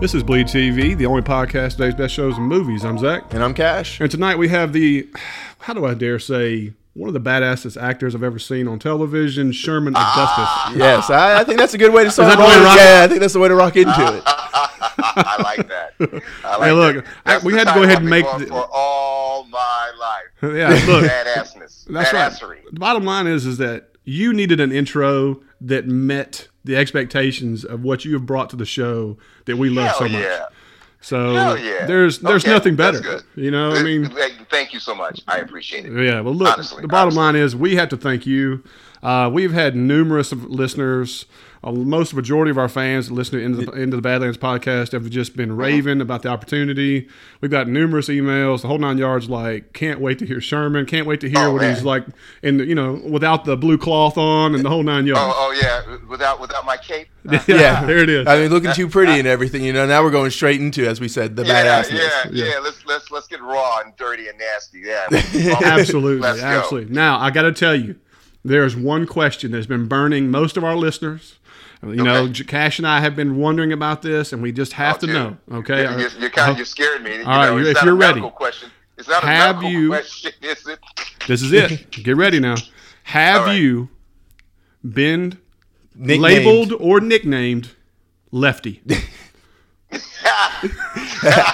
This is Bleed TV, the only podcast today's best shows and movies. I'm Zach. And I'm Cash. And tonight we have the, how do I dare say, one of the badassest actors I've ever seen on television, Sherman Augustus. Ah, yes, I, I think that's a good way to start. that the way to rock- yeah, I think that's the way to rock into it. I like that. I like Hey, look, that. I- we had to go ahead and make going the- for all my life. Yeah, look, Badassness. that's right. Badassery. The bottom line is, is that you needed an intro that met the expectations of what you have brought to the show that we love Hell so much. yeah. So yeah. there's there's Okay, nothing better. You know, I mean, Thank you so much. I appreciate it. Yeah, well, look, Honestly, the bottom honestly. line is we have to thank you. Uh, we've had numerous of listeners. Uh, most majority of our fans that listen to into the, into the Badlands podcast have just been raving about the opportunity. We've got numerous emails, the whole nine yards. Like, can't wait to hear Sherman. Can't wait to hear Oh, what man. he's like in the, you know without the blue cloth on and the whole nine yards. Oh, oh yeah. Without without my cape. Uh, Yeah, there it is. I mean, looking too pretty and everything. You know, now we're going straight into, as we said, the yeah, badassness. yeah, Yeah. yeah, Let's let's let's get raw and dirty and nasty. Yeah. absolutely, absolutely. Now I got to tell you, there's one question that's been burning most of our listeners. You know, Okay. J- Cash and I have been wondering about this, and we just have Oh, to dude. know. Okay, uh, uh, You're, you're, you're kind of you scared me. You All right, know, you- it's if not you're ready. question. It's not a Have you- question, is it? this is it. Get ready now. Have All right. you been Nicknamed- labeled or nicknamed Lefty?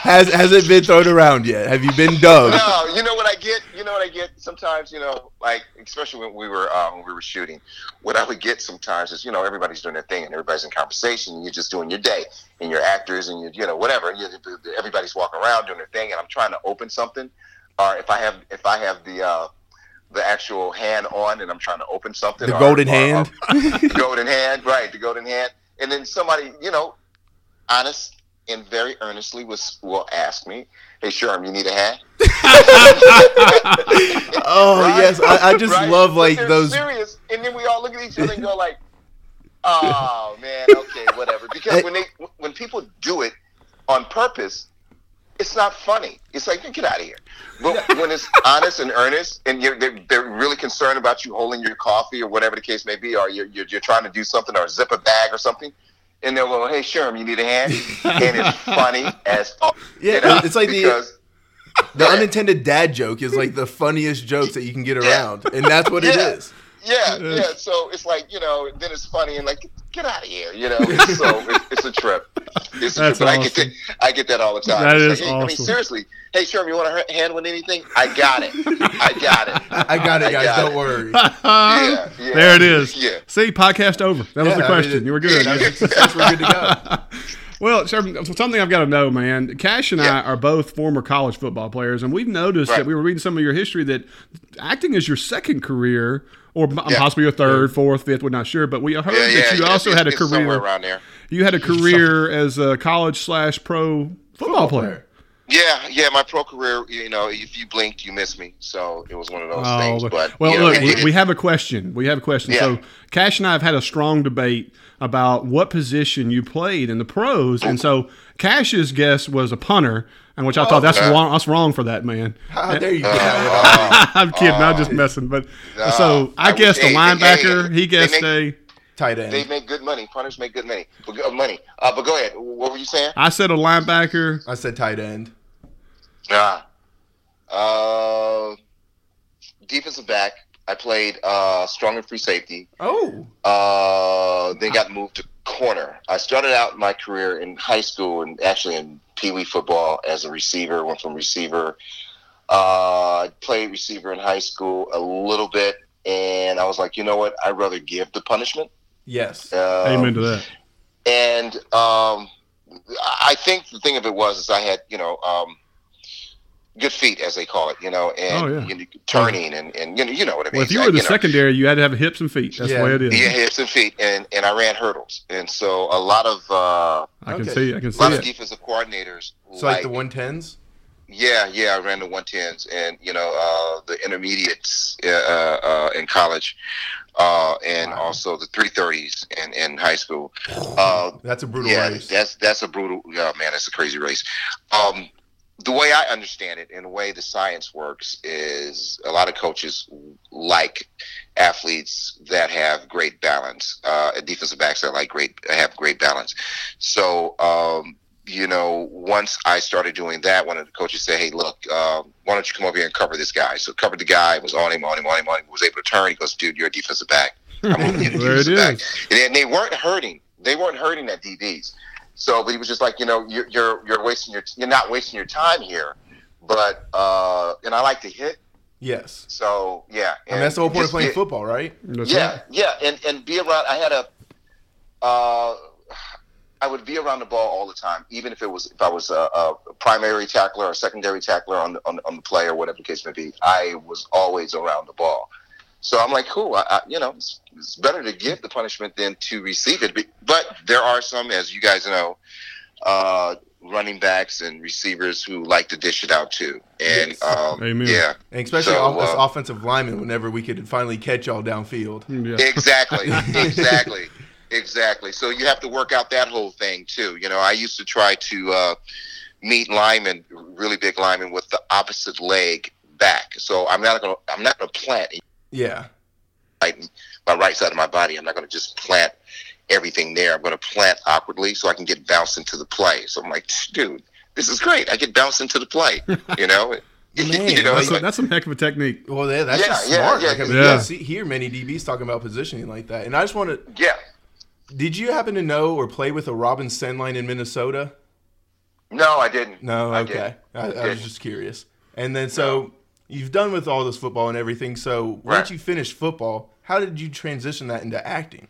has has it been thrown around yet? Have you been dubbed? no, you know what I get. You know what I get. Sometimes, you know, like especially when we were uh, when we were shooting, what I would get sometimes is, you know, everybody's doing their thing and everybody's in conversation. And you're just doing your day, and your actors and you, you know, whatever. You, everybody's walking around doing their thing, and I'm trying to open something, or if I have if I have the uh, the actual hand on, and I'm trying to open something, The or- golden or- hand. golden hand, right? The golden hand, and then somebody, you know, honest and very earnestly was will ask me, "Hey, Sherm, you need a hat?" Oh Right? yes, I, I just Right? love like those. serious, and then we all look at each other and go like, "Oh man, okay, whatever." Because when they when people do it on purpose, it's not funny. It's like get out of here. But when it's honest and earnest, and you're they're, they're really concerned about you holding your coffee or whatever the case may be, or you're you're, you're trying to do something or zip a bag or something. And they'll go, "Hey, Sherm, you need a hand?" and it's funny as fuck. Yeah, you know, it's like the- because The Yeah. unintended dad joke is like the funniest jokes that you can get around, and that's what it Yeah. is. Yeah, yeah. So it's like you know, then it's funny and like, get out of here, you know. so it's, it's a trip. It's a That's trip. But I get that. I get that all the time. That It's is like, hey, I mean, seriously. Hey, Sherm, you want to hand with anything? I got it. I got it. I got it, I guys. got Don't it. worry. Yeah, yeah. There it is. Yeah. See, podcast over. That was Yeah, the I question. mean, you were good. That's, that's we're good to go. Well, Sherman, something I've got to know, man. Cash and Yeah. I are both former college football players, and we've noticed Right. that we were reading some of your history that acting is your second career, or Yeah. possibly your third, fourth, fifth. We're not sure, but we heard Yeah, that you also it's- had a it's career. around there. You had a career as a college slash pro football player. Yeah, yeah. My pro career, you know, if you blinked, you missed me. So it was one of those Oh, things. but- But well, you know, look, we, we have a question. We have a question. Yeah. So, Cash and I have had a strong debate about what position you played in the pros, and so Cash's guess was a punter, and which I thought that's Okay. wrong. That's wrong for that man. How dare you get out with that? I'm kidding. I'm just messing. But Nah, so I I wish guessed a they- they- linebacker. they- He they guessed make- a. tight end. they make good money. Punters make good money. But, uh, money. Uh, but go ahead. What were you saying? I said a linebacker. I said tight end. Nah. Uh, defensive back. I played uh, strong and free safety. Oh, Uh, then got moved to corner. I started out my career in high school and actually in Pee Wee football as a receiver. Went from receiver. Uh, I played receiver in high school a little bit, and I was like, you know what? I'd rather give the punishment. yes. Um, Amen to that. and um, I think the thing of it was is I had you know um, good feet as they call it, you know, and Oh, yeah. you know, turning and, and you know you know what I mean. Well, if you I- were the know, secondary, you had to have hips and feet. That's Yeah. the way it is. yeah, hips and feet, and and I ran hurdles, and so a lot of uh, I can Okay. see. I can see a see lot of defensive coordinators So like the one tens. Yeah, yeah, I ran the one tens, and you know uh, the intermediates uh, uh, in college, uh, and Wow. also the three thirties in, in high school. Uh, That's a brutal yeah, race. that's that's a brutal. Yeah, man, that's a crazy race. Um, the way I understand it, and the way the science works, is a lot of coaches like athletes that have great balance, uh, defensive backs that like great have great balance. So um, you know, once I started doing that, one of the coaches said, "Hey, look, uh, why don't you come over here and cover this guy?" So covered the guy, was on him, on him, on him, on him. Was able to turn. He goes, "Dude, you're a defensive back. I'm moving you to There it defensive back." And they weren't hurting. They weren't hurting at DBs. So, but he was just like, you know, you're you're, you're wasting your you're not wasting your time here. But uh, and I like to hit. Yes. So yeah, I mean, that's the whole point of playing get- football, right? That's yeah, right. yeah, and and be around. I had a, uh, I would be around the ball all the time, even if it was if I was a, a primary tackler or secondary tackler on the, on, on the play or whatever the case may be. I was always around the ball. So I'm like, cool. I, I, you know, it's, it's better to give the punishment than to receive it. But- But there are some, as you guys know, uh, running backs and receivers who like to dish it out too. And Yes. um, yeah, And especially So, off- uh, offensive linemen, whenever we could finally catch y'all downfield. Yeah. Exactly. exactly. Exactly. So you have to work out that whole thing too. You know, I used to try to uh, meet linemen, really big linemen, with the opposite leg back. So I'm not gonna I'm not gonna plant Yeah. right, my right side of my body. I'm not gonna just plant everything there. I'm gonna plant awkwardly so I can get bounced into the play. So I'm like, dude, this is great. I get bounced into the play. You know. Man, you know, That's, it's a, that's some heck of a technique. Well, yeah, that's Yeah, just yeah, smart. yeah, like, I mean, yeah. see, hear many DBs talking about positioning like that. And I just want to. yeah. Did you happen to know or play with a Robin Senline in Minnesota? No, I didn't. No. I okay. I, I was just curious. And then so you've done with all this football and everything. So Right. once you finished football, how did you transition that into acting?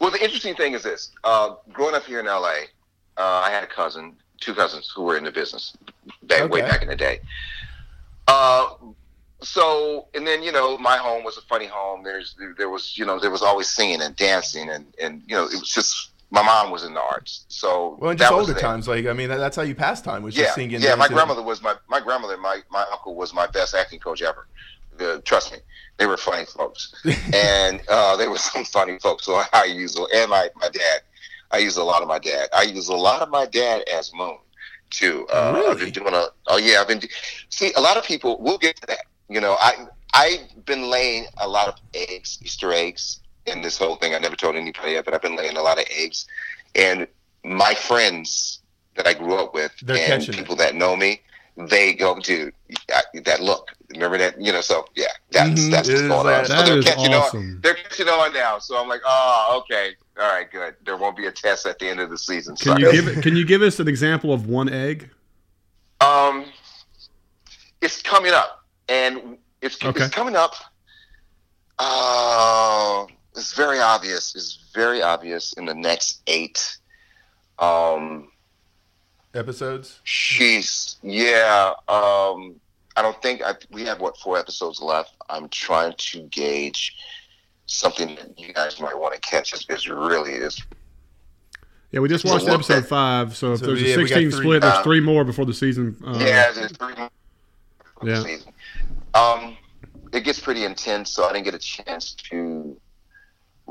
Well, the interesting thing is this: uh, growing up here in LA, uh, I had a cousin, two cousins who were in the business back way back in the day. Uh, so, and then you know, my home was a funny home. There's there was you know there was always singing and dancing and and you know it was just my mom was in the arts. So Well, and just older times, like I mean, that, that's how you pass time was Yeah, just singing. yeah. My grandmother was my my grandmother. My my uncle was my best acting coach ever. Uh, trust me, they were funny folks, and uh, they were some funny folks. So I use and my my dad. I use a lot of my dad. I use a lot of my dad as Moon too. Uh, I've Really? been doing a. Oh yeah, I've been. do- See, a lot of people. We'll get to that. You know, I I've been laying a lot of eggs, Easter eggs, in this whole thing. I never told anybody yet, but I've been laying a lot of eggs, and my friends that I grew up with They're and catching it. people that know me, they go, dude, I, that look. Remember that? You know, so yeah, that's Mhm, that's what's going that- on. So That they're catching awesome. on. They're catching on now. So I'm like, oh, okay, all right, good. There won't be a test at the end of the season. Can you give Can you give us an example of one egg? Um, it's coming up, and it's Okay. it's coming up. Uh, it's very obvious. It's very obvious in the next eight. Um, episodes. she's yeah. Um, I don't think I, we have what four episodes left. I'm trying to gauge something that you guys might want to catch. It's, it's really is Yeah, we just watched what episode that- five. So if So, there's yeah, a 16 three- split, there's uh, three more before the season. Uh, yeah, there's three more for the Yeah. season. Um, it gets pretty intense, so I didn't get a chance to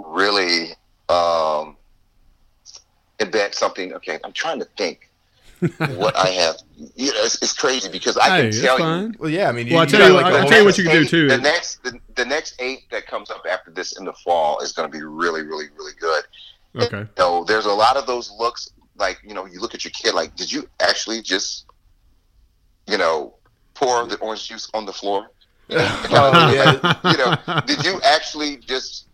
really um, embed something. Okay, I'm trying to think what I have. You know, it's, it's crazy because I Hey, can it's tell you. Well, yeah, I mean, Well, I you tell got you like what- the I whole- tell you what you can do too. The next, the, the next eight that comes up after this in the fall is going to be really, really, really good. Okay. So there's a lot of those looks, like you know, you look at your kid, like, did you actually just, you know, pour the orange juice on the floor? Oh, yeah. you know, did you actually just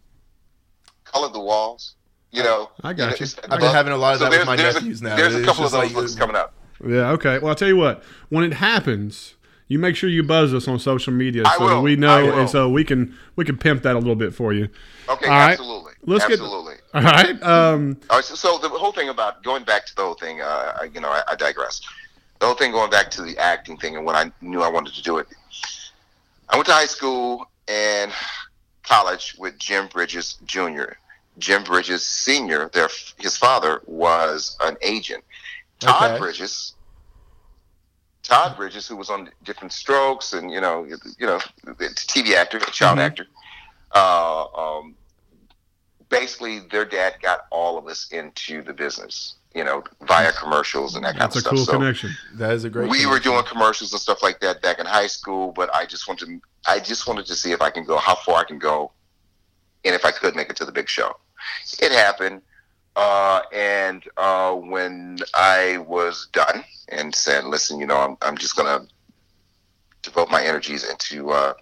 color the walls? You know, I got you. it's- I've been having a lot of so that with my nephews a, now. There's a couple of those like- coming up. Yeah. Okay. Well, I'll tell you what. When it happens, you make sure you buzz us on social media I so will. we know, and so we can we can pimp that a little bit for you. Okay, All right. absolutely, Let's get- absolutely. All right. Um. All right, so, so the whole thing about going back to the whole thing, uh, you know, I, I digress. The whole thing going back to the acting thing and when I knew I wanted to do it. I went to high school and college with Jim Bridges Jr. Jim Bridges Sr. Their his father was an agent. Todd Okay. Bridges. Todd Bridges, who was on Diff'rent Strokes and you know, you know, TV actor, child Mhm. actor. Uh, um, basically their dad got all of us into the business, you know, via commercials and that kind of stuff. That's a cool so connection. That is a great. we were doing commercials and stuff like that back in high school, but I just wanted to, I just wanted to see if I can go, how far I can go, and if I could make it to the big show. It happened. Uh, and uh, when I was done and said, "Listen, you know, I'm I'm just gonna devote my energies into uh,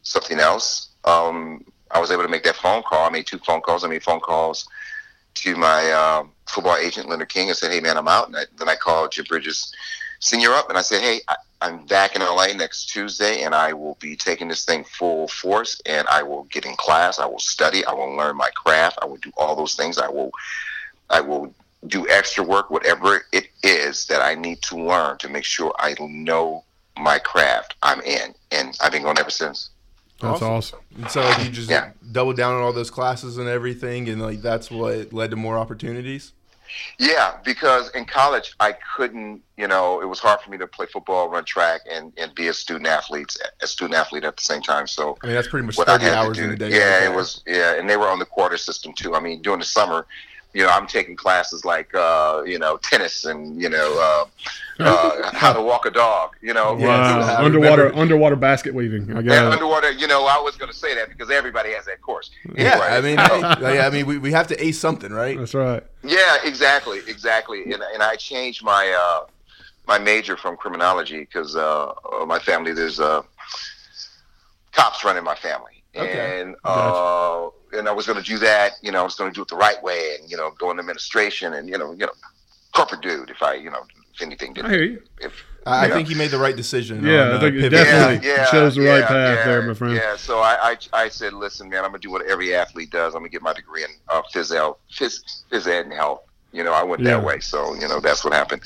something else," um, I was able to make that phone call. I made two phone calls. I made phone calls to my um, football agent, Leonard King, and said, "Hey, man, I'm out." And I, then I called Jim Bridges Senior up, and I said, "Hey, I, I'm back in LA next Tuesday, and I will be taking this thing full force, and I will get in class. I will study. I will learn my craft. I will do all those things. I will, I will." Do extra work, whatever it is that I need to learn to make sure I know my craft. I'm in, and I've been going ever since. That's Awesome. awesome. And so you just Yeah. doubled down on all those classes and everything, and like that's what led to more opportunities. Yeah, because in college I couldn't, you know, it was hard for me to play football, run track, and, and be a student athlete, a student athlete at the same time. So I mean, that's pretty much what I thirty hours do, in a day. yeah, it was, yeah, and they were on the quarter system too. I mean, during the summer, you know, I'm taking classes like, uh, you know, tennis and you know, uh, uh, how to walk a dog. You know, Yeah, wow. underwater remember- underwater basket weaving. I And guess. underwater, you know, I was going to say that because everybody has that course. Yeah, Anyway, I mean, so- hey, like, I mean, we, we have to ace something, right? That's right. Yeah, exactly, exactly. And and I changed my uh, my major from criminology because uh, uh, my family there's uh, cops running my family, Okay. and uh, and I was going to do that. You know, I was going to do it the right way, and you know, go into administration, and you know, you know, corporate dude. If I, you know, if anything didn't, hear you. if I, I Yeah. think you made the right decision. Yeah, on, I uh, think it pivoting. definitely- chose the right path there, my friend. Yeah, so I, I, I said, listen, man, I'm gonna do what every athlete does. I'm gonna get my degree in uh, phys ed, phys, phys ed and health. You know, I went Yeah. that way, so you know that's what happened.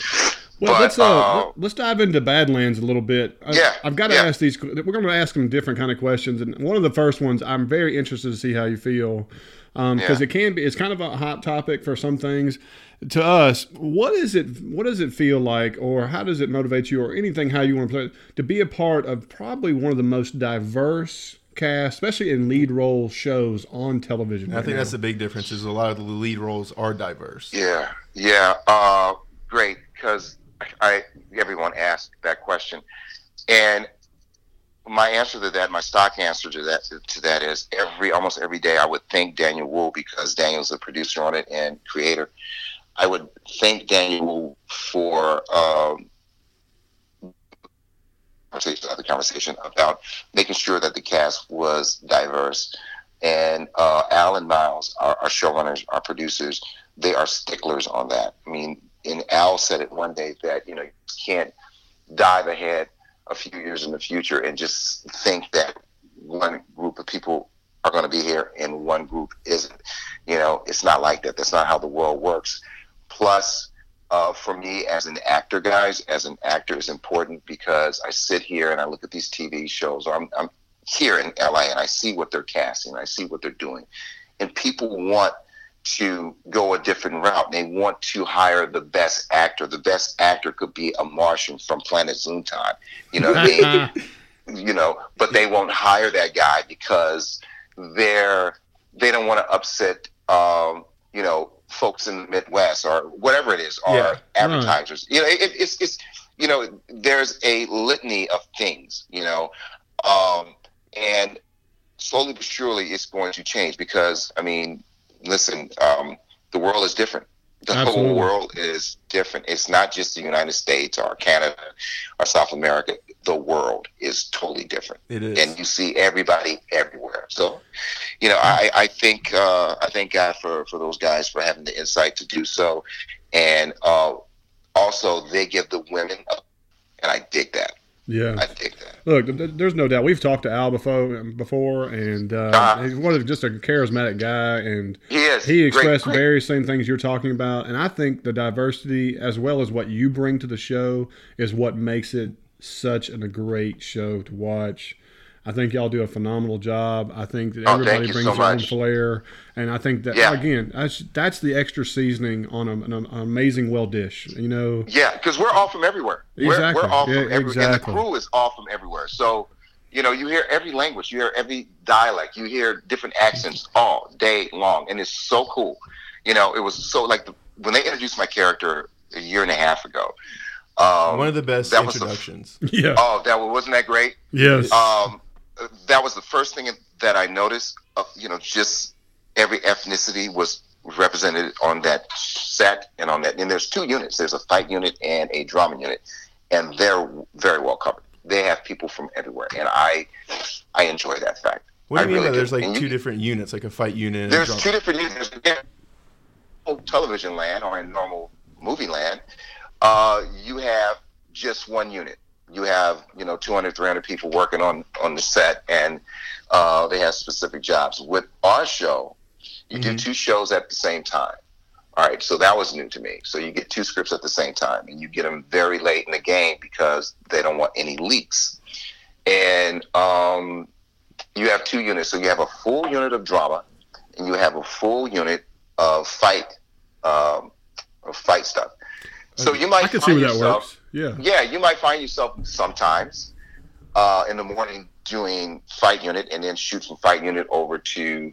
Well, But, let's uh, uh, let's dive into Badlands a little bit. I, Yeah, I've got to yeah. ask these. We're going to ask them different kind of questions, and one of the first ones I'm very interested to see how you feel because Yeah. it can be. It's kind of a hot topic for some things. To us, what is it? What does it feel like, or how does it motivate you, or anything? How you want to play to be a part of probably one of the most diverse cast, especially in lead role shows on television. And I right think now. that's the big difference. Is a lot of the lead roles are diverse. Yeah, yeah, uh, great. Because I, everyone asked that question, and my answer to that, my stock answer to that, to that is every almost every day I would thank Daniel Wu because Daniel's the producer on it and creator. I would thank Daniel Wu for um, conversation, other conversation about making sure that the cast was diverse. And uh, Al and Miles, our, our showrunners, our producers, they are sticklers on that. I mean, and Al said it one day that you know you can't dive ahead a few years in the future and just think that one group of people are going to be here and one group isn't. You know, it's not like that. That's not how the world works. Plus, uh, for me as an actor, guys, as an actor is important because I sit here and I look at these TV shows. I'm, I'm here in LA and I see what they're casting. I see what they're doing, and people want to go a different route. They want to hire the best actor. The best actor could be a Martian from Planet Zoontime. You know, they, you know, but they won't hire that guy because they're they don't want to upset, um, you know, folks in the Midwest or whatever it is, or Yeah. advertisers. You know, it, it's it's you know, there's a litany of things, you know, um, and slowly but surely it's going to change because I mean, listen, um, the world is different. The Absolutely. whole world is different. It's not just the United States or Canada or South America. The world is totally different It is. and you see everybody everywhere. So, you know, I, I think uh, I thank God for for those guys for having the insight to do so, and uh, also they give the women, and I dig that. Yeah. I dig that. Look, th- th- there's no doubt. We've talked to Al before, before and uh, Ah. he's one of just a charismatic guy, and He is. he Great, expressed great. very same things you're talking about. And I think the diversity, as well as what you bring to the show, is what makes it such an, a great show to watch. I think y'all do a phenomenal job. I think that Oh, everybody you brings so their own flair, and I think that Yeah. again, that's that's the extra seasoning on a, an amazing well dish. You know, Yeah, because we're all from everywhere. Exactly. We're, we're all Yeah, from everywhere, and the crew is all from everywhere. So, you know, you hear every language, you hear every dialect, you hear different accents all day long, and it's so cool. You know, it was so like the, when they introduced my character a year and a half ago. Um, One of the best that was the- introductions. yeah, oh, that wasn't that great. yes, Um, that was the first thing that I noticed. Of, you know, just every ethnicity was represented on that set and on that. And there's two units. There's a fight unit and a drama unit, and they're very well covered. They have people from everywhere, and I I enjoy that fact. What do I you mean really by there's like And two you- different units, like a fight unit? And a There's drama? two different units. Again, television land or in normal movie land, uh, you have just one unit. You have, you know, 200, 300 people working on, on the set, and uh, they have specific jobs. With our show, you do Mhm. two shows at the same time. All right, so that was new to me. So you get two scripts at the same time, and you get them very late in the game because they don't want any leaks. And um, you have two units. So you have a full unit of drama, and you have a full unit of fight, um, of fight stuff. So you might I can see where that works. Yeah. yeah, you might find yourself sometimes uh, in the morning doing fight unit and then shoot from fight unit over to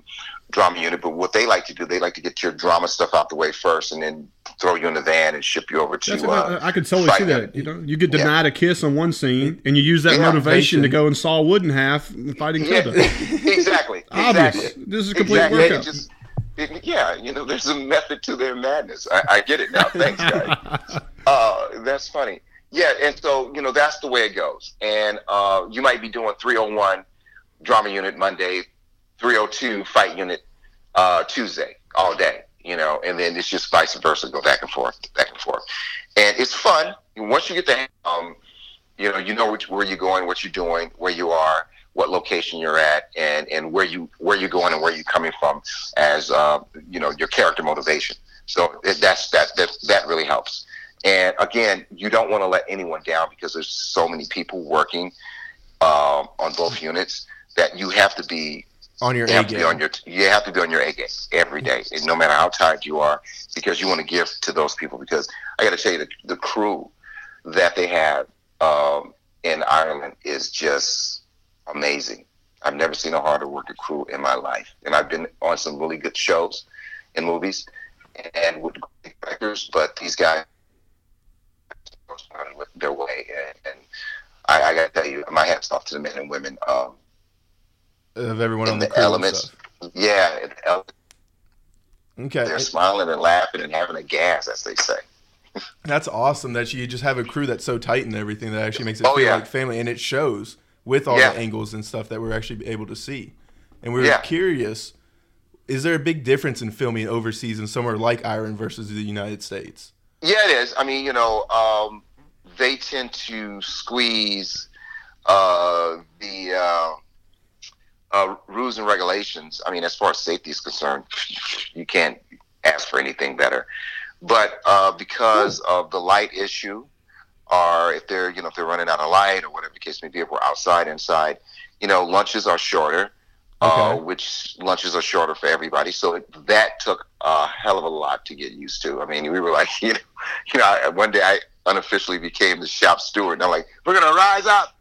drama unit. But what they like to do, they like to get your drama stuff out the way first and then throw you in the van and ship you over to. That's uh, I, I could totally see that. unit. You know, you get Yeah. denied a kiss on one scene, and you use that Yeah. motivation to go and saw wood in half and fighting Yeah, exactly. Obvious. Exactly. This is a complete exactly. workout. Just- it- yeah, you know, there's a method to their madness. I, I get it now. Thanks, guys. Uh, that's funny. Yeah, and so you know that's the way it goes. And uh, you might be doing 301 drama unit Monday, 302 fight unit uh, Tuesday all day. You know, and then it's just vice versa, go back and forth, back and forth, and it's fun. Once you get the, um, you know, you know which, where you're going, what you're doing, where you are, what location you're at, and and where you where you're going and where you're coming from, as uh, you know, your character motivation. So it, that's that that that really helps. And again, you don't want to let anyone down because there's so many people working um, on both units that you have to be on your you A have to be on your you have to be on your A game every day, and no matter how tired you are, because you want to give to those people. Because I got to tell you, the, the crew that they have um, in Ireland is just amazing. I've never seen a harder working crew in my life, and I've been on some really good shows and movies and with great directors, but these guys with their way, and, and I, I got to tell you, my hats off to the men and women. Um, of everyone on the, the crew elements. Yeah, Okay, they're smiling and laughing and having a gas, as they say. that's awesome that you just have a crew that's so tight and everything that actually makes it Oh, feel yeah. like family, and it shows with all Yeah. the angles and stuff that we're actually able to see. And we were Yeah. curious: is there a big difference in filming overseas in somewhere like Ireland versus the United States? Yeah, it is. I mean, you know, um, they tend to squeeze uh, the uh, uh, rules and regulations. I mean, as far as safety is concerned, you can't ask for anything better. But uh, because of the light issue, or if they're you know if they're running out of light or whatever the case may be, if we're outside, inside, you know, lunches are shorter. Uh, which lunches are shorter for everybody, so it, that took a hell of a lot to get used to. I mean, we were like, you know, you know, I, one day I unofficially became the shop steward, and I'm like, we're gonna rise up,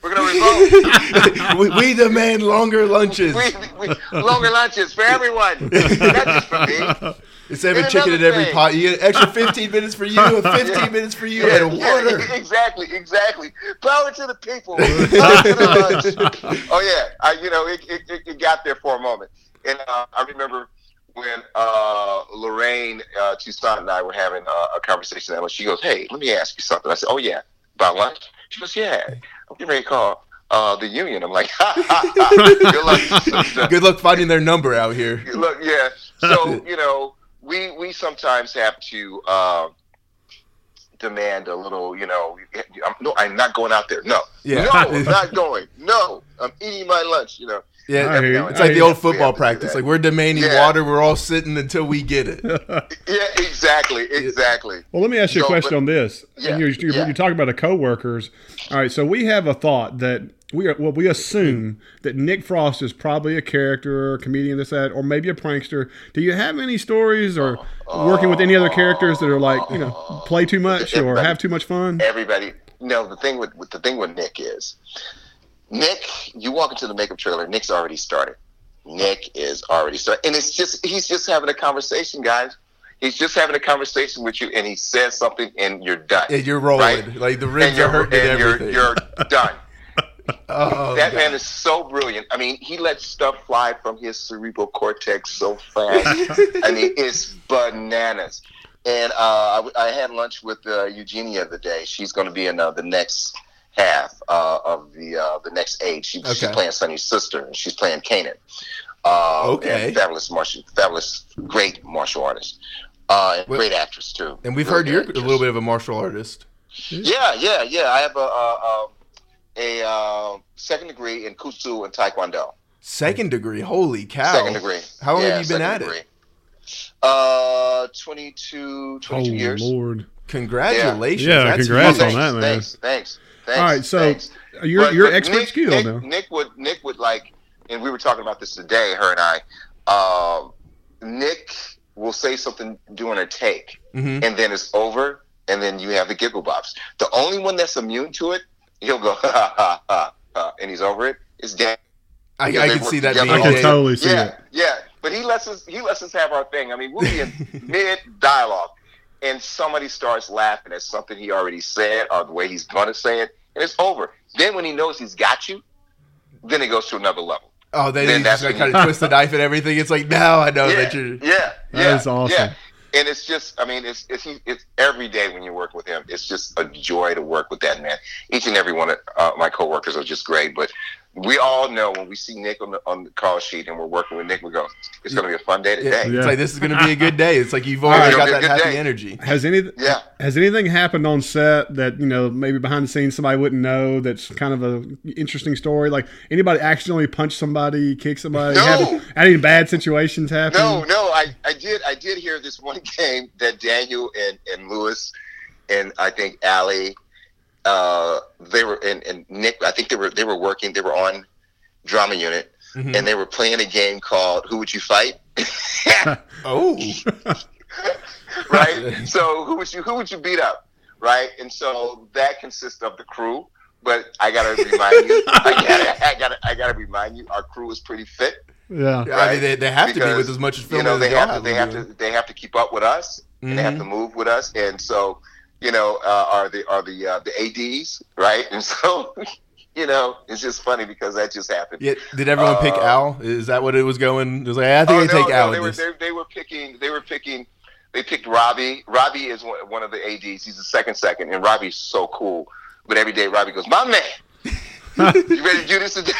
we're gonna revolt. we, we demand longer lunches. we, we, longer lunches for everyone, not just for me. Instead of And chicken at another every thing- pot, you get an extra 15 minutes for you, and 15 Yeah. minutes for you, Yeah, and yeah, water. exactly, exactly. Power to the people. To the lunch. Oh yeah, I, you know, it, it, it- it got there for a moment, and uh, I remember when uh, Lorraine uh, Toussaint and I were having uh, a conversation. And she goes, "Hey, let me ask you something." I said, "Oh yeah, about lunch." She goes, "Yeah, I'm getting ready to call uh, the union." I'm like, ha, ha, ha. "Good luck." Good luck finding their number out here. Look, yeah. So you know, we we sometimes have to uh, demand a little. You know, I'm, no, I'm not going out there. No, Yeah. no, I'm not going. No, I'm eating my lunch. You know, Yeah, I you. it's like the old football we have to do practice. Like we're demanding Yeah. water, we're all sitting until we get it. yeah, exactly, exactly. Well, let me ask you a So, question but- on this. Yeah, you're, you're, yeah. you're talking about the coworkers. All right, so we have a thought that we are. Well, we assume that Nick Frost is probably a character, or a comedian, this that, or maybe a prankster. Do you have any stories or working with any other characters that are like you know play too much or have too much fun? Everybody, no. the thing with, with the thing with Nick is, Nick. You walk into the makeup trailer. Nick's already started. Nick is already started, and it's just he's just having a conversation, guys. He's just having a conversation with you, and he says something, and you're done. Yeah, you're rolling. Right. Like the ribs are you're, hurting and and you're, you're done. Oh, that God. man is so brilliant. I mean, he lets stuff fly from his cerebral cortex so fast. I mean, it's bananas. And uh, I, I had lunch with uh, Eugenia the day. She's going to be in uh, the next half uh, of the uh, the next age. She, She's playing Sunny's sister, and she's playing Kannin. Uh, Okay. fabulous martial, fabulous, great martial artist, uh, and Well- great actress too. And we've Really heard you're good a little bit of a martial artist. Yeah, yeah, yeah. I have a a, a, a uh, second degree in Kusu and Taekwondo. Second degree. Holy cow. Second degree. How long Yeah, have you been at degree. it? Uh, 22, 22 Oh years. Lord! Congratulations. Yeah, That's congrats huge. on that, man. Thanks, thanks, thanks. All right, so thanks. you're But- you're but expert Nick, skill Nick, now. Nick would Nick would like, and we were talking about this today. Her and I. Um, Nick will say something during a take, Mhm. and then it's over, and then you have the giggle bops. The only one that's immune to it, he'll go ha ha ha, ha and he's over it. it. Is Dan. I, I can see that being I can totally see yeah, it. yeah. But he lets us he lets us have our thing. I mean, we'll be in mid dialogue, and somebody starts laughing at something he already said or the way he's going to say it, and it's over. Then when he knows he's got you, then it goes to another level. Oh, then, Then he's that's just gonna kind of twist the knife and everything. It's like now I know yeah, that you're. yeah, That yeah, is awesome. Yeah. And it's just, I mean, it's it's it's every day when you work with him, it's just a joy to work with that man. Each and every one of uh, my coworkers are just great, but we all know when we see Nick on the on the call sheet and we're working with Nick, we go, it's going to be a fun day today. Yeah. It's like this is gonna be a good day. It's like you've All already right. got that happy day. energy. Has any Yeah. has anything happened on set that you know maybe behind the scenes somebody wouldn't know that's kind of a interesting story? Like anybody accidentally punch somebody, kick somebody? No. Have any bad situations happen? No, no, I, I did I did hear this one game that Daniel and, and Lewis and I think Allie uh they were and, and Nick I think they were they were working they were on drama unit Mhm. and they were playing a game called Who Would You Fight? Oh, right? so who would you who would you beat up? Right? And so that consists of the crew. But I gotta remind you, I gotta, I gotta, I gotta remind you, our crew is pretty fit. Yeah. I mean they, they have to be with as much as you know as they y'all have to they have to they have to keep up with us and they have to move with us and so you know uh, are the are the uh, the ADs right and so you know it's just funny because that just happened Yeah, did everyone pick Uh, Al? Is that what it was going? It was like I think I take Al. Oh, they were they, they were picking they were picking they picked Robbie. Robbie is one, one of the ADs. He's the second second, and Robbie's so cool. But every day Robbie goes, "My man, you ready to do this today?"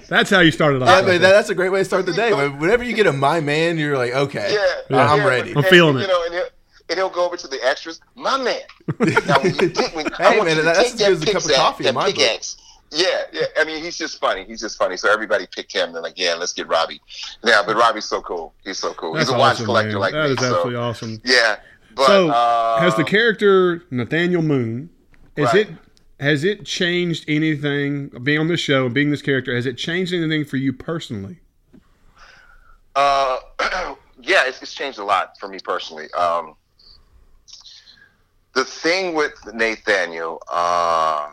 That's how you started off. Yeah, I but think. that, that's a great way to start the day. Whenever you get a my man, you're like, okay, yeah, Yeah. I'm yeah, ready. I'm feeling and, it. You know, and he'll, go over to the extras, "My man." Now, when you when, Hey, man, that's take that a cup of coffee in my pickaxe. Yeah, yeah. I mean, he's just funny. He's just funny. So everybody picked him. They're like, "Yeah, let's get Robbie." Yeah, but Robbie's so cool. He's so cool. That's he's a watch awesome, collector man. like That me. is so, absolutely awesome. Yeah, but so, uh, has the character Nathaniel Moon? Is Right. it has it changed anything being on this show and being this character? Has it changed anything for you personally? Uh, yeah, it's, it's changed a lot for me personally. Um, the thing with Nathaniel, uh,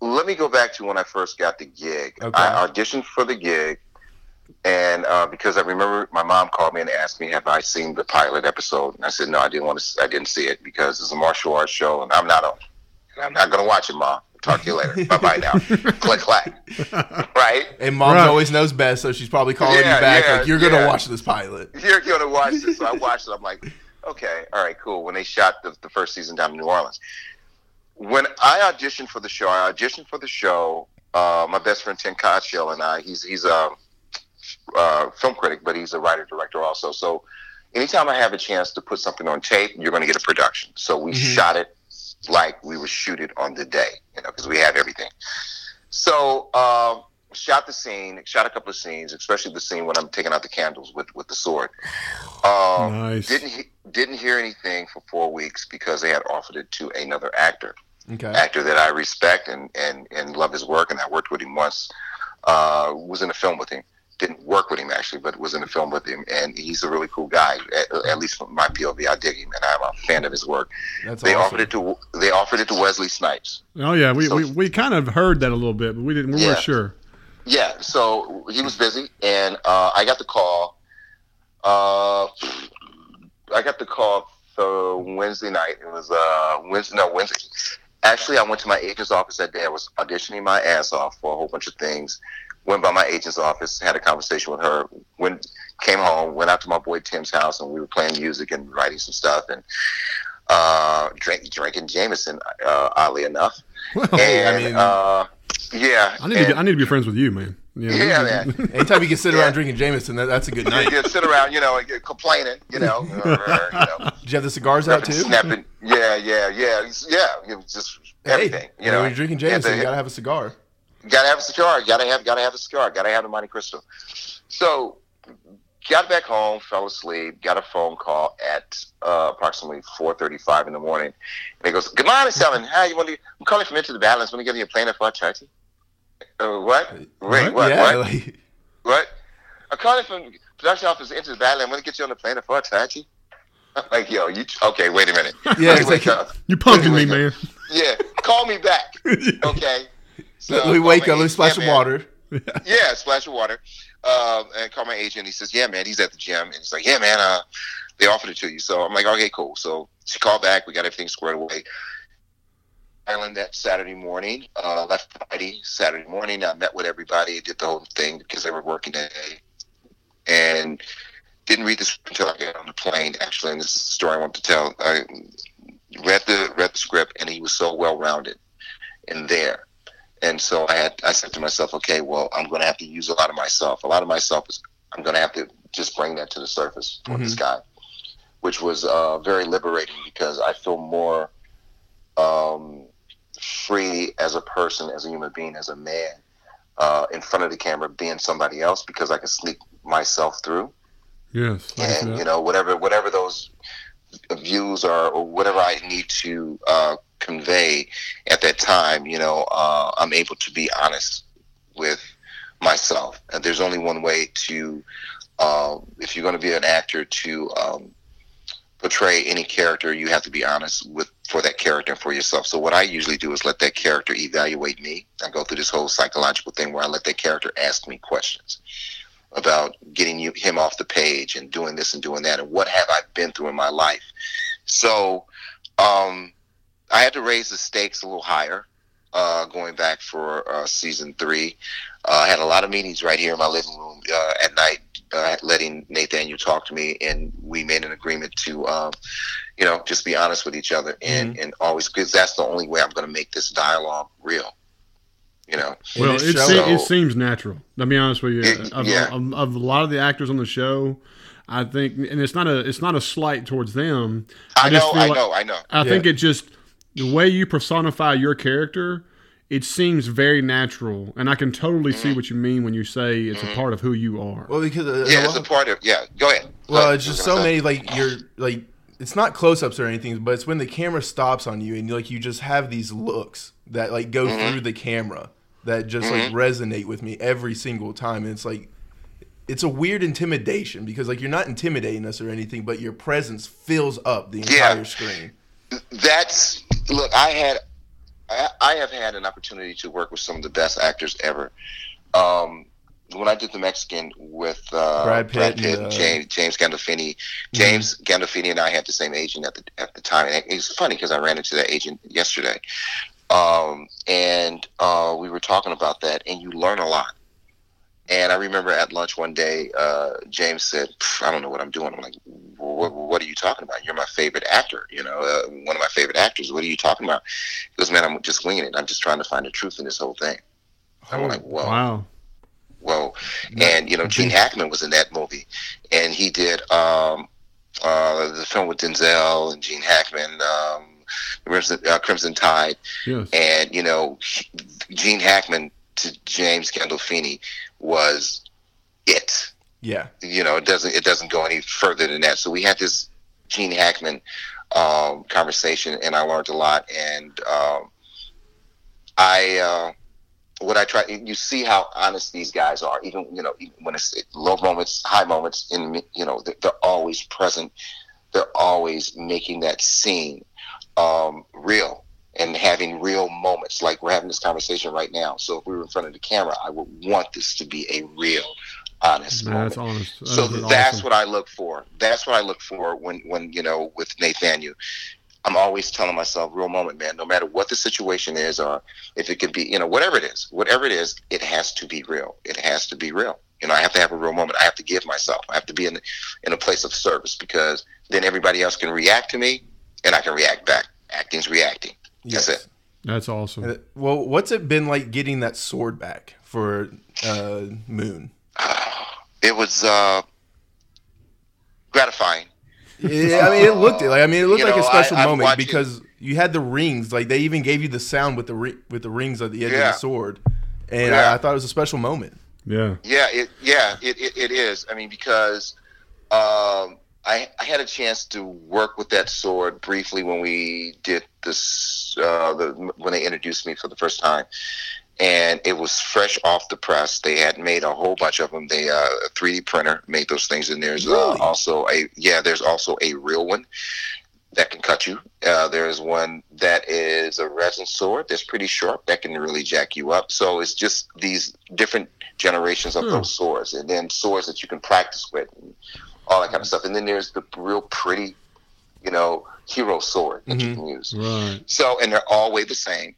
let me go back to when I first got the gig. Okay. I auditioned for the gig, and uh, because I remember my mom called me and asked me, "Have I seen the pilot episode?" And I said, "No, I didn't want to. I didn't see it because it's a martial arts show, and I'm not on. I'm not going to watch it, mom. Talk to you later. bye bye now. click clack. Right." And mom Right. always knows best, so she's probably calling Yeah, you back yeah, like, "You're gonna watch this pilot." you're gonna watch this. So I watched it. I'm like, okay, all right, cool. When they shot the, the first season down in New Orleans, when I auditioned for the show, I auditioned for the show. Uh, my best friend Tim Cotchill and I. He's he's a uh, film critic, but he's a writer director also. So anytime I have a chance to put something on tape, you're going to get a production. So we Mhm. shot it like we would shoot it on the day, you know, because we have everything. So um, shot the scene, shot a couple of scenes, especially the scene when I'm taking out the candles with with the sword. Um, Nice. Didn't he- didn't hear anything for four weeks because they had offered it to another actor Okay. actor that I respect and, and, and love his work, and I worked with him once. Uh, was in a film with him. Didn't work with him actually, but was in a film with him, and he's a really cool guy. At, at least from my POV, I dig him, and I'm a fan of his work. That's They awesome. offered it to they offered it to Wesley Snipes. Oh yeah, we, So- we, we kind of heard that a little bit, but we didn't. We Yeah. weren't sure. Yeah, so he was busy, and uh, I got the call. Uh, I got the call the Wednesday night. It was uh, Wednesday, no Wednesday, actually, I went to my agent's office that day. I was auditioning my ass off for a whole bunch of things. Went by my agent's office, had a conversation with her. Went, came home, went out to my boy Tim's house, and we were playing music and writing some stuff and uh, drink, drinking Jameson. Uh, oddly enough, Well, and I mean- uh, yeah, I need to be, I need to be friends with you, man. Yeah, yeah, man. Anytime you can sit Yeah. around drinking Jameson, that, that's a good You night. just sit around, you know, and get complaining, you know, or, or, you know, Did you have the cigars out too? snapping. Yeah, yeah, yeah, yeah. It was just everything, hey, you know. when you're drinking And Jameson, the- you gotta have a cigar. gotta have a cigar. Gotta have gotta have a cigar. Gotta have the Monte Cristo. So got back home, fell asleep, got a phone call at uh, approximately four thirty five in the morning. And he goes, Good morning, Selman. Hi, you want to I'm calling from into the balance. Want to get you a plane for charity? Uh, what? Wait, What? what? yeah, What? like What? I'm calling from production office into the battle. I'm gonna get you on the plane for Tachi. I'm like, yo, you okay? Wait a minute. Yeah, Let me it's like- up. You punking me, man. Yeah, call me back. Okay. So let me wake up, let me splash Yeah, some man. water. Yeah, splash of water. Um, and call my agent. He says, "Yeah, man, he's at the gym." And he's like, "Yeah, man, uh, they offered it to you." So I'm like, "Okay, cool." So she called back. We got everything squared away. Island that Saturday morning. Uh, left Friday, Saturday morning. I met with everybody. Did the whole thing because they were working that day, and didn't read the script until I got on the plane. Actually, and this is the story I want to tell. I read the read the script, and he was so well rounded in there. And so I had I said to myself, okay, well, I'm going to have to use a lot of myself. A lot of myself is I'm going to have to just bring that to the surface for this guy, which was uh, very liberating because I feel more um, free as a person, as a human being, as a man, uh, in front of the camera, being somebody else because I can sneak myself through Yes. I can see and you know whatever whatever those views are or whatever I need to uh, convey at that time, you know, uh, I'm able to be honest with myself. And there's only one way to, uh, if you're going to be an actor, to um, portray any character, you have to be honest with for that character and for yourself. So what I usually do is let that character evaluate me. I go through this whole psychological thing where I let that character ask me questions about getting you him off the page and doing this and doing that and what have I been through in my life. So um, I had to raise the stakes a little higher uh, going back for uh, season three. Uh, I had a lot of meetings right here in my living room uh, at night, uh, letting Nathaniel talk to me, and we made an agreement to, um, you know, just be honest with each other and, and always because that's the only way I'm going to make this dialogue real. You know, Well, it, show- se- it seems natural. I'll be honest with you. It- of, yeah. of, of a lot of the actors on the show, I think, and it's not a it's not a slight towards them. I, just know, feel I like- know, I know. I think it just the way you personify your character, it seems very natural, and I can totally Mm-hmm. see what you mean when you say it's a part of who you are. Well, because uh, Yeah, it's a part of. Yeah, go ahead. Well, it's just so many like you're like it's not close-ups or anything, but it's when the camera stops on you and you like you just have these looks that like go Mm-hmm. through the camera that just like resonate with me every single time. And it's like it's a weird intimidation because like you're not intimidating us or anything, but your presence fills up the Yeah. entire screen. That's look. I had, I, I have had an opportunity to work with some of the best actors ever. Um, when I did the Mexican with uh, Brad Pitt and, and uh, James, James Gandolfini, James Gandolfini and I had the same agent at the at the time. And it's funny because I ran into that agent yesterday, um, and uh, we were talking about that. And you learn a lot. And I remember at lunch one day, uh, James said, "I don't know what I'm doing." I'm like, what, "What are you talking about? You're my favorite actor. You know, uh, one of my favorite actors. What are you talking about?" He goes, "Man, I'm just winging it. I'm just trying to find the truth in this whole thing." I'm like, "Whoa." Wow. Whoa. And, you know, Gene Hackman was in that movie. And he did um, uh, the film with Denzel and Gene Hackman, um, Crimson, uh, Crimson Tide. Yes. And, you know, Gene Hackman to James Gandolfini was it. Yeah. You know, it doesn't it doesn't go any further than that. So we had this Gene Hackman um, conversation, and I learned a lot. And um, I, uh, what I try, you see how honest these guys are. Even you know, even when it's low moments, high moments, in you know, they're, they're always present. They're always making that scene um, real and having real moments. Like we're having this conversation right now. So if we were in front of the camera, I would want this to be a real, honest moment that's honest. That so that's awesome. what I look for. That's what I look for when when you know with Nathaniel. I'm always telling myself, real moment, man, no matter what the situation is, or if it could be, you know, whatever it is, whatever it is, it has to be real. It has to be real. You know, I have to have a real moment. I have to give myself. I have to be in in a place of service because then everybody else can react to me, and I can react back. Acting's reacting. That's Yes. it. That's awesome. Uh, Well, what's it been like getting that sword back for uh, Moon? It was uh, gratifying. Yeah, I mean, it looked like I mean, it looked You like a special I- moment watching- because you had the rings. Like they even gave you the sound with the ri- with the rings at the edge Yeah. of the sword, and Yeah. I, I thought it was a special moment. Yeah. Yeah, it yeah it, it, it is. I mean, because um, I I had a chance to work with that sword briefly when we did this uh, the when they introduced me for the first time, and it was fresh off the press. They had made a whole bunch of them. They uh, a 3D printer made those things, and there's uh, Really? also a yeah, there's also a real one that can cut you. Uh, there's one that is a resin sword that's pretty sharp that can really jack you up. So it's just these different generations of Hmm. those swords, and then swords that you can practice with, and all that kind of stuff. And then there's the real pretty, you know, hero sword that you Mhm. can use. Right. So, and they're all way the same,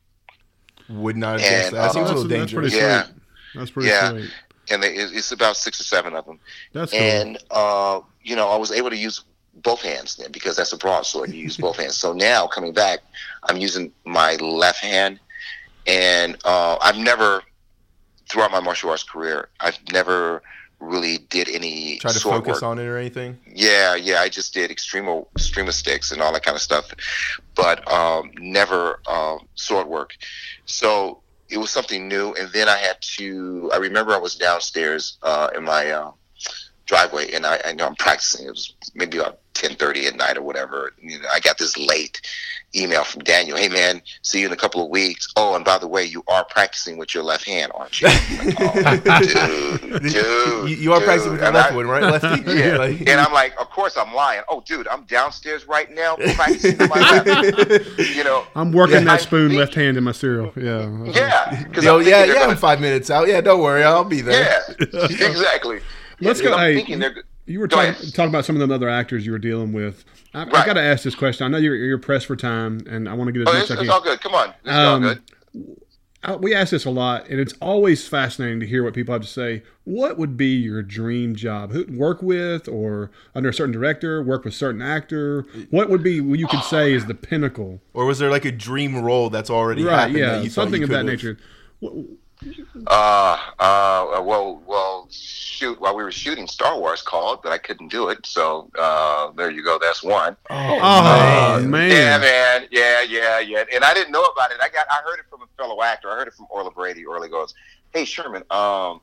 Would not have guessed And, that. That seems a that's, little pretty dangerous. Yeah. sweet. That's pretty Yeah. sweet. and they, it's it's about six or seven of them. That's cool. and uh, you know I was able to use both hands then because that's a broadsword. You use both hands. So now coming back, I'm using my left hand, and uh, I've never throughout my martial arts career I've never really did any Try to sword focus work. on it or anything. Yeah, yeah, I just did escrima sticks and all that kind of stuff, but um, never um, sword work. So it was something new, and then I had to. I remember I was downstairs uh, in my uh, driveway, and I, I know I'm practicing. It was maybe about ten thirty at night or whatever. You know, I got this late email from Daniel. Hey man, see you in a couple of weeks. Oh, and by the way, you are practicing with your left hand, aren't you? oh, dude, dude, you, you are dude. practicing with your And left I- one, right? Lefty. yeah, Like- and I'm like, of course I'm lying. Oh, dude, I'm downstairs right now practicing with my left. You know, I'm working Yeah. that spoon I- left hand in my cereal. Yeah. yeah, because Yo, I'm yeah, thinking they're yeah, I'm five minutes out. Yeah, don't worry, I'll be there. yeah, exactly. Let's go- I'm hey, thinking they're You were talking, ahead. talking about some of the other actors you were dealing with. I, I got to ask this question. I know you're, you're pressed for time, and I want to get as Oh, much it's, as I it's all good. Come on, it's all Um, good. I- we ask this a lot, and it's always fascinating to hear what people have to say. What would be your dream job? Who work with, or under a certain director, work with a certain actor? What would be what you could say is the pinnacle? Or was there like a dream role that's already Right? happened? Yeah, that you something you of that could've- nature. What, Uh, uh, well, well, shoot. While we were shooting, Star Wars called, but I couldn't do it. So uh, there you go. That's one. Oh, oh man. man, Yeah, man. Yeah, yeah, yeah. And I didn't know about it. I got. I heard it from a fellow actor. I heard it from Orla Brady. Orla goes, "Hey Sherman, um,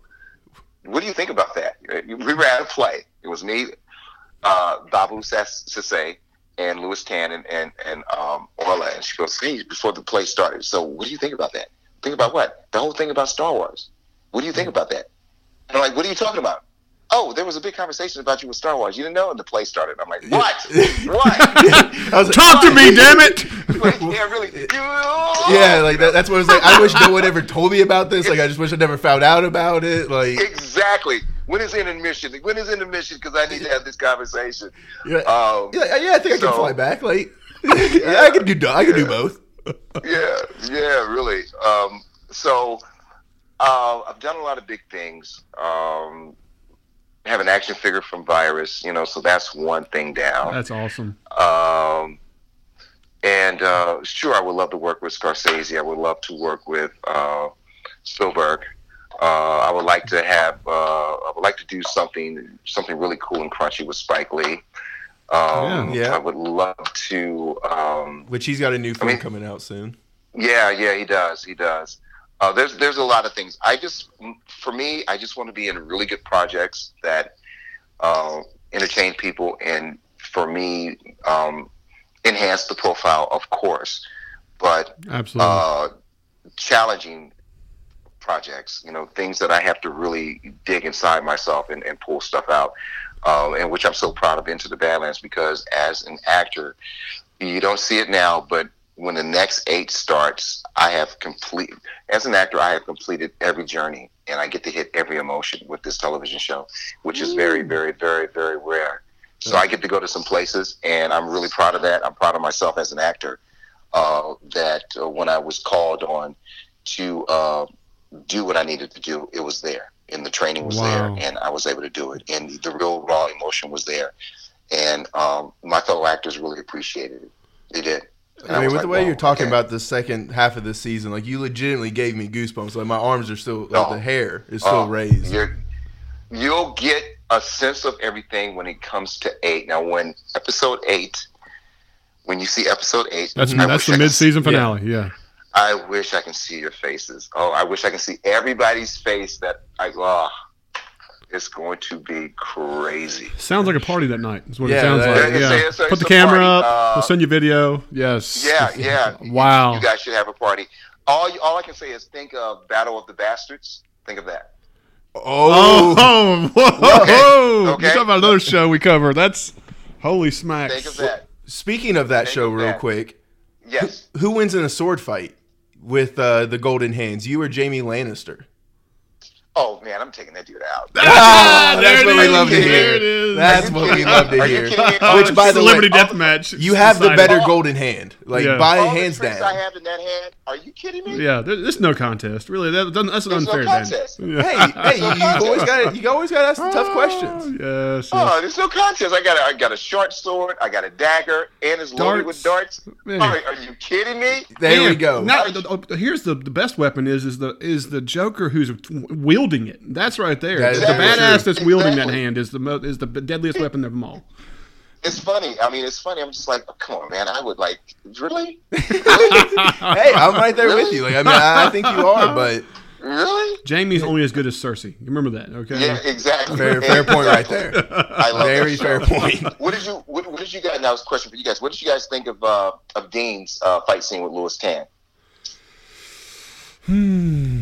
what do you think about that?" We were at a play. It was me, uh, Babou Sas- Ceesay, and Lewis Tan, and and, and um, Orla. And she goes, "Hey, before the play started, so what do you think about that? Think about what? The whole thing about Star Wars. What do you think about that?" And I'm like, "What are you talking about?" Oh, there was a big conversation about you with Star Wars. You didn't know, and the play started. I'm like, "What? what?" I like, talk to me, damn it! yeah, really. yeah, like that, that's what I was like. I wish no one ever told me about this. Like, I just wish I never found out about it. Like, Exactly. When is in intermission? When is in intermission? Because I need to have this conversation. yeah, Um, yeah, yeah, I think I can fly back. Like, yeah, I can do. I can do both. Yeah, yeah, really. Um, so uh, I've done a lot of big things. Um, have an action figure from Virus, you know, so that's one thing down. That's awesome. Um, and uh, sure, I would love to work with Scorsese. I would love to work with uh, Spielberg. Uh, I would like to have. Uh, I would like to do something something really cool and crunchy with Spike Lee. Um, Yeah. I would love to. Um, Which he's got a new film mean- coming out soon. yeah, yeah, he does. He does. Uh, there's there's a lot of things. I just, for me, I just want to be in really good projects that uh, entertain people, and for me, um, enhance the profile, of course, but Absolutely. uh, challenging projects. You know, things that I have to really dig inside myself and, and pull stuff out, um, and which I'm so proud of Into the Badlands because as an actor, you don't see it now, but when the next eight starts, I have complete. As an actor, I have completed every journey, and I get to hit every emotion with this television show, which is very, very, very, very rare. So I get to go to some places, and I'm really proud of that. I'm proud of myself as an actor. Uh, that uh, when I was called on to uh, do what I needed to do, it was there, and the training was Wow. there, and I was able to do it, and the real raw emotion was there, and um, my fellow actors really appreciated it. They did. And I mean, was with like, the way wow, you're talking okay. about the second half of the season, like you legitimately gave me goosebumps. Like my arms are still, like Oh. the hair is still Oh, raised. You're, you'll get a sense of everything when it comes to eight. Now, when episode eight, when you see episode eight, That's I that's the I mid-season finale. Yeah. I wish I can see your faces. Oh, I wish I can see everybody's face. That I oh, it's going to be crazy. Sounds like a party that night. Is what it sounds that- like. It's- Yeah. it's a- Put the camera party. up. Uh, we'll send you video. Yes. Yeah, yeah. Wow. You guys should have a party. All you, all I can say is think of Battle of the Bastards. Think of that. Oh, Oh, whoa, Okay. whoa. Okay. You talking about another show we cover. That's holy smacks. Think of that. speaking of that Think show, of real that. quick, Yes. who wins in a sword fight with uh, the Golden Hands? You or Jamie Lannister? Oh man, I'm taking that dude out. Ah, there that's what we is. love to hear. That's what we love to Are you hear. kidding me? Oh, Which, by the way, celebrity all- death match. you have the better Oh. golden hand. Like Yeah. by All hands the tricks down. I have in that hand. Are you kidding me? Yeah, there- there's no contest. Really, that, that's an There's no unfair contest. Yeah. Hey, hey, you, you always got you always got to ask the tough questions. Yes. yes. Oh, there's no contest. I got a, I got a short sword. I got a dagger, and it's loaded with darts. Man. Oh, are you kidding me? There we go. Now, the- the- here's the, the best weapon is is the is the Joker who's wielding it. That's right there. That is the very badass true. that's wielding that hand is the mo- is the deadliest weapon of them all. It's funny. I mean, it's funny. I'm just like, oh, come on, man. I would like, really, hey, I'm right there with you. Like I mean, I, I think you are, but really. Jamie's only as good as Cersei. You remember that, okay? Yeah, exactly. fair fair point right there. I love Very fair point. What did you what, what did you guys? Now, it's a question for you guys. What did you guys think of uh, of Dean's uh, fight scene with Lewis Tan? Like,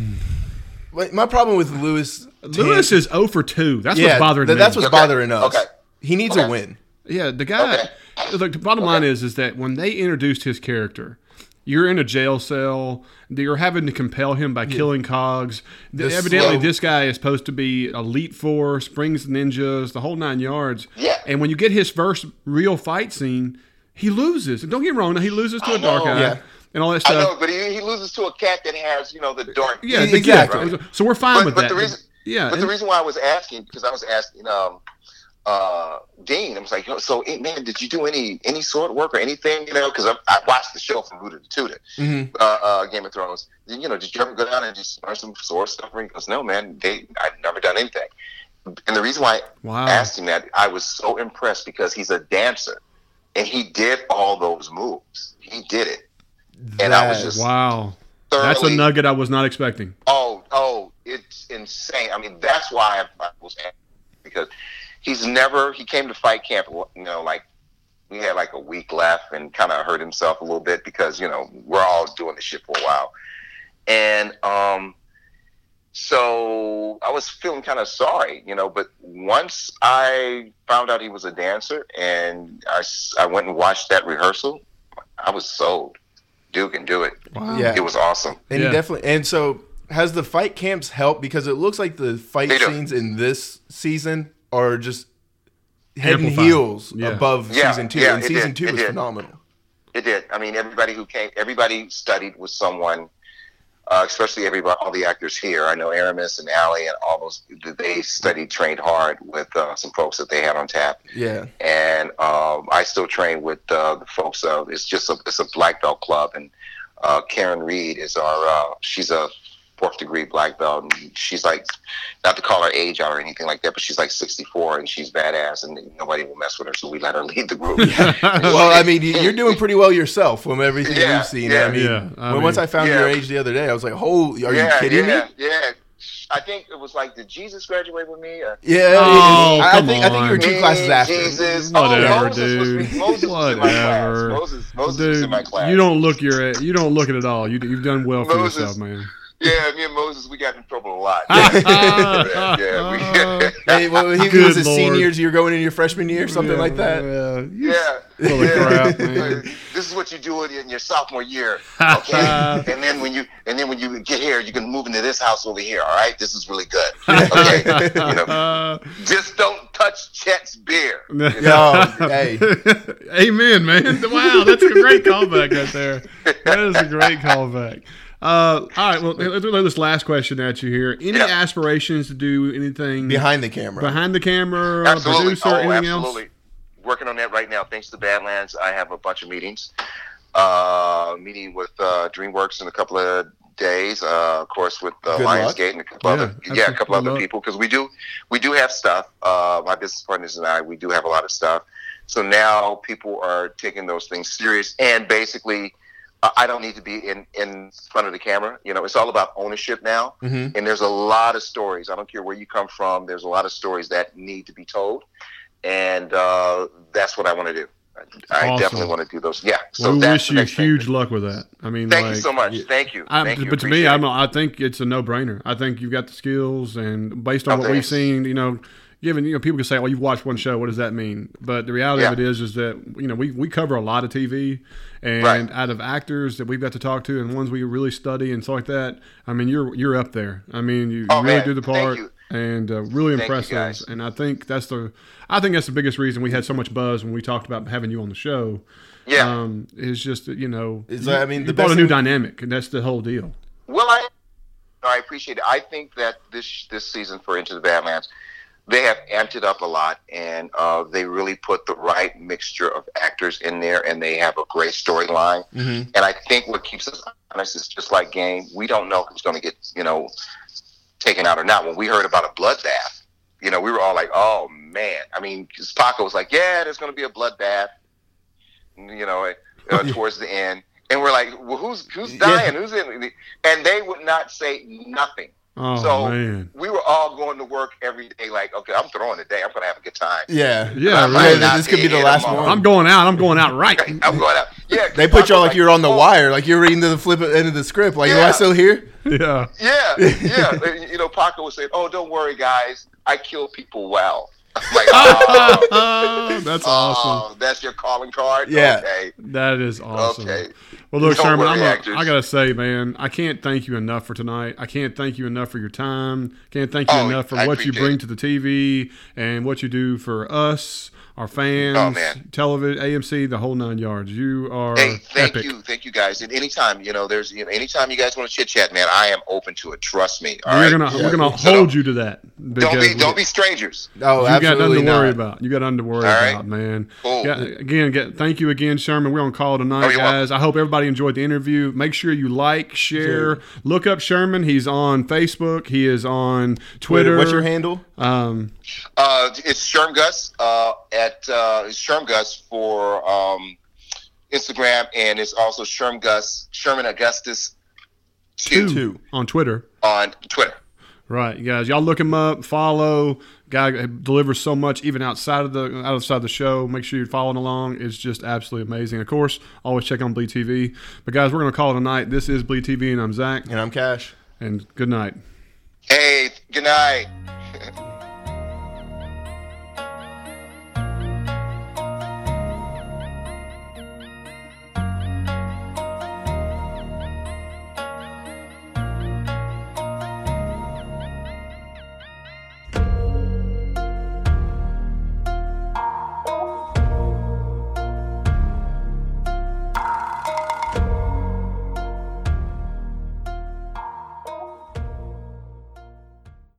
my problem with Lewis, Lewis is 0 for 2. That's yeah, what's bothering th- me. that's what's Okay. bothering us. Okay. He needs Okay. a win. Yeah, the guy. Okay. Look, the bottom line is is that when they introduced his character, you're in a jail cell. You're having to compel him by killing cogs. The Evidently, slow- this guy is supposed to be elite force, springs ninjas, the whole nine yards. Yeah. And when you get his first real fight scene, he loses. And don't get me wrong, he loses to a I dark know. eye Yeah. And all that I know, but he, he loses to a cat that has you know the dark. Yeah, the exactly. gift. So we're fine But, with but that. the reason, yeah, but the reason why I was asking because I was asking um, uh, Dean, I was like, so eh, man, did you do any any sword work or anything? You know, because I, I watched the show from Rooted to Tutor, Mhm. uh, uh, Game of Thrones. You know, did you ever go down and just learn some sword stuff? He goes, no, man, they I've never done anything. And the reason why Wow. I asked him that, I was so impressed because he's a dancer, and he did all those moves. He did it, and I was That- just wow. That's a nugget I was not expecting. Oh, oh, it's insane. I mean, that's why I, I was because he's never he came to fight camp. You know, like we had like a week left, and kind of hurt himself a little bit because you know we're all doing this shit for a while, and um, so I was feeling kind of sorry, you know. But once I found out he was a dancer, and I I went and watched that rehearsal, I was sold. Dude can do it. Wow. Yeah. It was awesome. And Yeah. definitely and so has the fight camps helped because it looks like the fight They do. scenes in this season are just head and heels Yeah. above Yeah, season two. yeah, and season did, two it was did. phenomenal. It did. I mean, everybody who came, everybody studied with someone, uh, especially everybody, all the actors here. I know Aramis and Ally and all those. They studied, trained hard with uh, some folks that they had on tap, Yeah. and um, I still train with uh, the folks. Uh, it's just a it's a black belt club, and uh, Karen Reed is our. Uh, she's a fourth degree black belt, and she's like, not to call her age out or anything like that, but she's like 64 and she's badass, and nobody will mess with her, so we let her lead the group. Well, I mean, you- you're doing pretty well yourself from everything Yeah, we've seen. yeah. I mean, Yeah, I when, once I found Yeah. your age the other day, I was like, "Holy, are yeah, you kidding yeah, me?" Yeah, I think it was like, did Jesus graduate with me? Uh, Yeah. Oh, I, I come think I think you were on. two classes after. Jesus. Whatever, oh, Moses dude. Was, Moses was in my class. Whatever. Moses, Moses in my Dude, class. you don't look your you don't look it at all. You you've done well for Moses. yourself, man. Yeah, me and Moses, we got in trouble a lot. yeah, yeah, we, Hey, well, he, he Good was his Lord. seniors. You were going in your freshman year, something like that. yeah. Yeah. crap. This is what you do in your sophomore year, okay? and then when you and then when you get here, you can move into this house over here. All right, this is really good. Okay, you know, Uh, just don't touch Chet's beer. Yo, hey, Amen, man. Wow, that's a great callback right there. That is a great callback. Uh, all right, well, let's throw this last question at you here. Any Yeah. aspirations to do anything behind the camera. behind the camera, Absolutely. producer, oh, anything absolutely. else? Working on that right now. Thanks to Badlands, I have a bunch of meetings. Uh, meeting with uh, DreamWorks in a couple of days. Uh, of course, with uh, Good luck. Lionsgate and a couple Yeah, other, yeah, a couple other Good people because we do we do have stuff. Uh, my business partners and I, we do have a lot of stuff. So now people are taking those things serious, and basically, I don't need to be in in front of the camera. You know, it's all about ownership now. Mhm. And there's a lot of stories. I don't care where you come from. There's a lot of stories that need to be told, and uh, that's what I want to do. I Awesome. definitely want to do those. Yeah. So we wish you next thing. huge luck with that. I mean, Thank like, you so much. Thank you. I, Thank you. but to me, I'm. I think it's a no-brainer. I think you've got the skills, and based on Oh, what we've seen, you know, given you know, people can say, "Well, you've watched one show. What does that mean?" But the reality of it is, is, is that you know, we we cover a lot of TV, and Right. out of actors that we've got to talk to, and ones we really study and stuff like that. I mean, you're you're up there. I mean, you, you Oh, really man. do the Thank part. you. And uh, really Thank you, impressive, guys. and I think that's the, I think that's the biggest reason we had so much buzz when we talked about having you on the show. yeah. Um, is just that you know, Is you, that- I mean, you the brought a new thing- dynamic, and that's the whole deal. Well, I I appreciate it. I think that this this season for Into the Badlands, they have amped it up a lot, and uh, they really put the right mixture of actors in there, and they have a great storyline. Mhm. And I think what keeps us honest is just like game. We don't know who's going to get you know taken out or not. When we heard about a bloodbath, you know, we were all like, "Oh man!" I mean, 'cause Paco was like, "Yeah, there's going to be a bloodbath," you know, uh, towards the end. And we're like, well, who's who's Yeah. dying? Who's in? And they would not say nothing. Oh so man, we were all going to work every day, like, okay, I'm throwing today. I'm going to have a good time. Yeah, Yeah, I right. This could be be the last tomorrow. one. I'm going out. I'm going out right. I'm going out. Yeah, They put y'all Paco's like you're on the oh, wire, like you're reading to the flip end of the script. Like, am I still here? yeah. Yeah, yeah. you know, Paco was saying, "Oh, don't worry, guys. I kill people well." Like, oh, that's oh, awesome. oh, that's your calling card. Yeah. Okay. That is awesome. Okay. Well, look, Don't Sherman, worry, I'm a. I gotta say, man, I can't thank you enough for tonight. I can't thank you enough for your time. Can't thank you Oh, enough for I what you bring it. to the TV and what you do for us, our fans, Oh, man. television, AMC, the whole nine yards. You are Hey, thank epic. you, thank you guys. And anytime, you know, there's, you know, anytime you guys want to chit chat, man, I am open to it. Trust me. all we're right? gonna we're gonna So hold you to that. Don't be, don't be strangers. Oh, you got nothing absolutely to worry about. You got nothing to worry All right. about, man. Cool. Yeah, again, get, thank you again, Sherman. We're on call tonight, Oh, guys. I hope everybody enjoyed the interview. Make sure you like, share, look up Sherman. He's on Facebook. He is on Twitter. What's your handle? Um, Uh, it's Sherm Gus uh, at uh, it's Sherm Gus for um, Instagram, and it's also Sherm Gus Sherman Augustus two, Two. on Twitter. on Twitter. Right, you guys. Y'all look him up. Follow. Guy delivers so much, even outside of the outside of the show. Make sure you're following along. It's just absolutely amazing. Of course, always check on Bleed TV. But guys, we're gonna call it a night. This is Bleed TV, and I'm Zach. And I'm Cash. And good night. Hey, good night.